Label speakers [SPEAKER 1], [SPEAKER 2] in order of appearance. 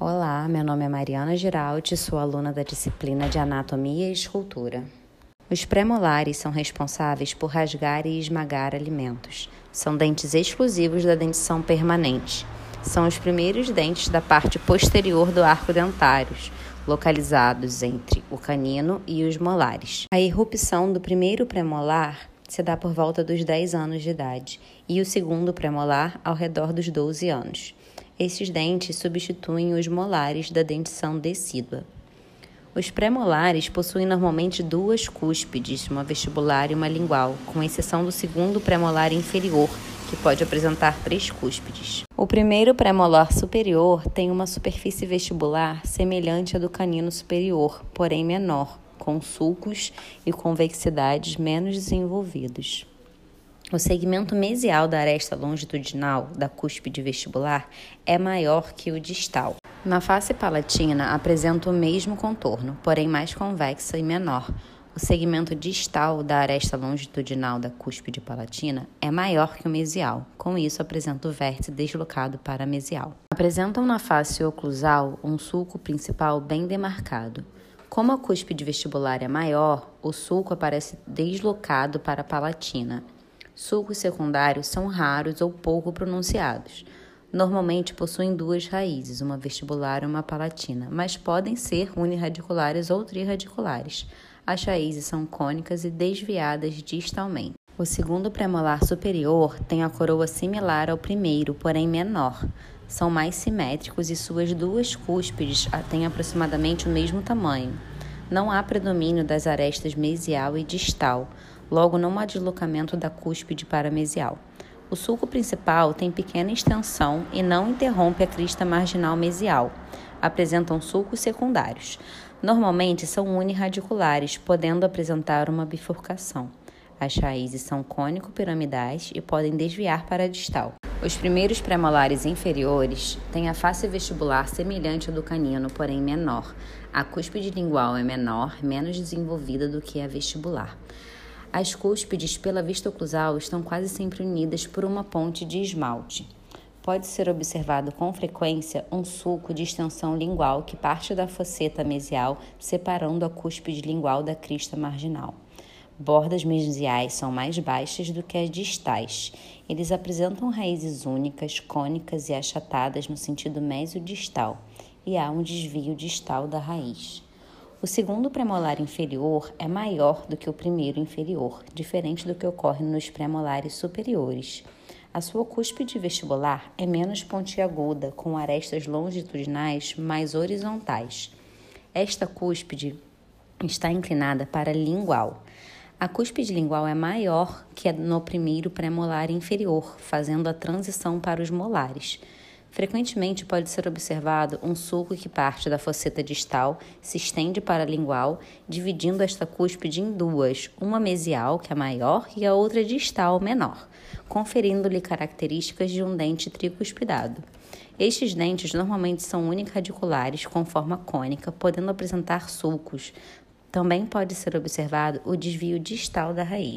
[SPEAKER 1] Olá, meu nome é Mariana Giraldi, sou aluna da disciplina de Anatomia e Escultura. Os premolares são responsáveis por rasgar e esmagar alimentos. São dentes exclusivos da dentição permanente. São os primeiros dentes da parte posterior do arco dentário, localizados entre o canino e os molares. A irrupção do primeiro premolar se dá por volta dos 10 anos de idade e o segundo premolar ao redor dos 12 anos. Esses dentes substituem os molares da dentição decídua. Os premolares possuem normalmente duas cúspides, uma vestibular e uma lingual, com exceção do segundo premolar inferior, que pode apresentar três cúspides. O primeiro premolar superior tem uma superfície vestibular semelhante à do canino superior, porém menor, com sulcos e convexidades menos desenvolvidos. O segmento mesial da aresta longitudinal da cúspide vestibular é maior que o distal. Na face palatina apresenta o mesmo contorno, porém mais convexa e menor. O segmento distal da aresta longitudinal da cúspide palatina é maior que o mesial, com isso apresenta o vértice deslocado para mesial. Apresentam na face oclusal um sulco principal bem demarcado. Como a cúspide vestibular é maior, o sulco aparece deslocado para a palatina. Sulcos secundários são raros ou pouco pronunciados. Normalmente possuem duas raízes, uma vestibular e uma palatina, mas podem ser unirradiculares ou trirradiculares. As raízes são cônicas e desviadas distalmente. O segundo premolar superior tem a coroa similar ao primeiro, porém menor. São mais simétricos e suas duas cúspides têm aproximadamente o mesmo tamanho. Não há predomínio das arestas mesial e distal. Logo, não há deslocamento da cúspide para mesial. O sulco principal tem pequena extensão e não interrompe a crista marginal mesial. Apresentam sulcos secundários. Normalmente são unirradiculares, podendo apresentar uma bifurcação. As raízes são cônico-piramidais e podem desviar para a distal. Os primeiros premolares inferiores têm a face vestibular semelhante à do canino, porém menor. A cúspide lingual é menor, menos desenvolvida do que a vestibular. As cúspides pela vista oclusal estão quase sempre unidas por uma ponte de esmalte. Pode ser observado com frequência um sulco de extensão lingual que parte da fosseta mesial, separando a cúspide lingual da crista marginal. Bordas mesiais são mais baixas do que as distais. Eles apresentam raízes únicas, cônicas e achatadas no sentido mesodistal, e há um desvio distal da raiz. O segundo premolar inferior é maior do que o primeiro inferior, diferente do que ocorre nos premolares superiores. A sua cúspide vestibular é menos pontiaguda, com arestas longitudinais mais horizontais. Esta cúspide está inclinada para lingual. A cúspide lingual é maior que no primeiro premolar inferior, fazendo a transição para os molares. Frequentemente pode ser observado um sulco que parte da fosseta distal, se estende para a lingual, dividindo esta cúspide em duas, uma mesial, que é maior, e a outra distal, menor, conferindo-lhe características de um dente tricuspidado. Estes dentes normalmente são unicadiculares, com forma cônica, podendo apresentar sulcos. Também pode ser observado o desvio distal da raiz.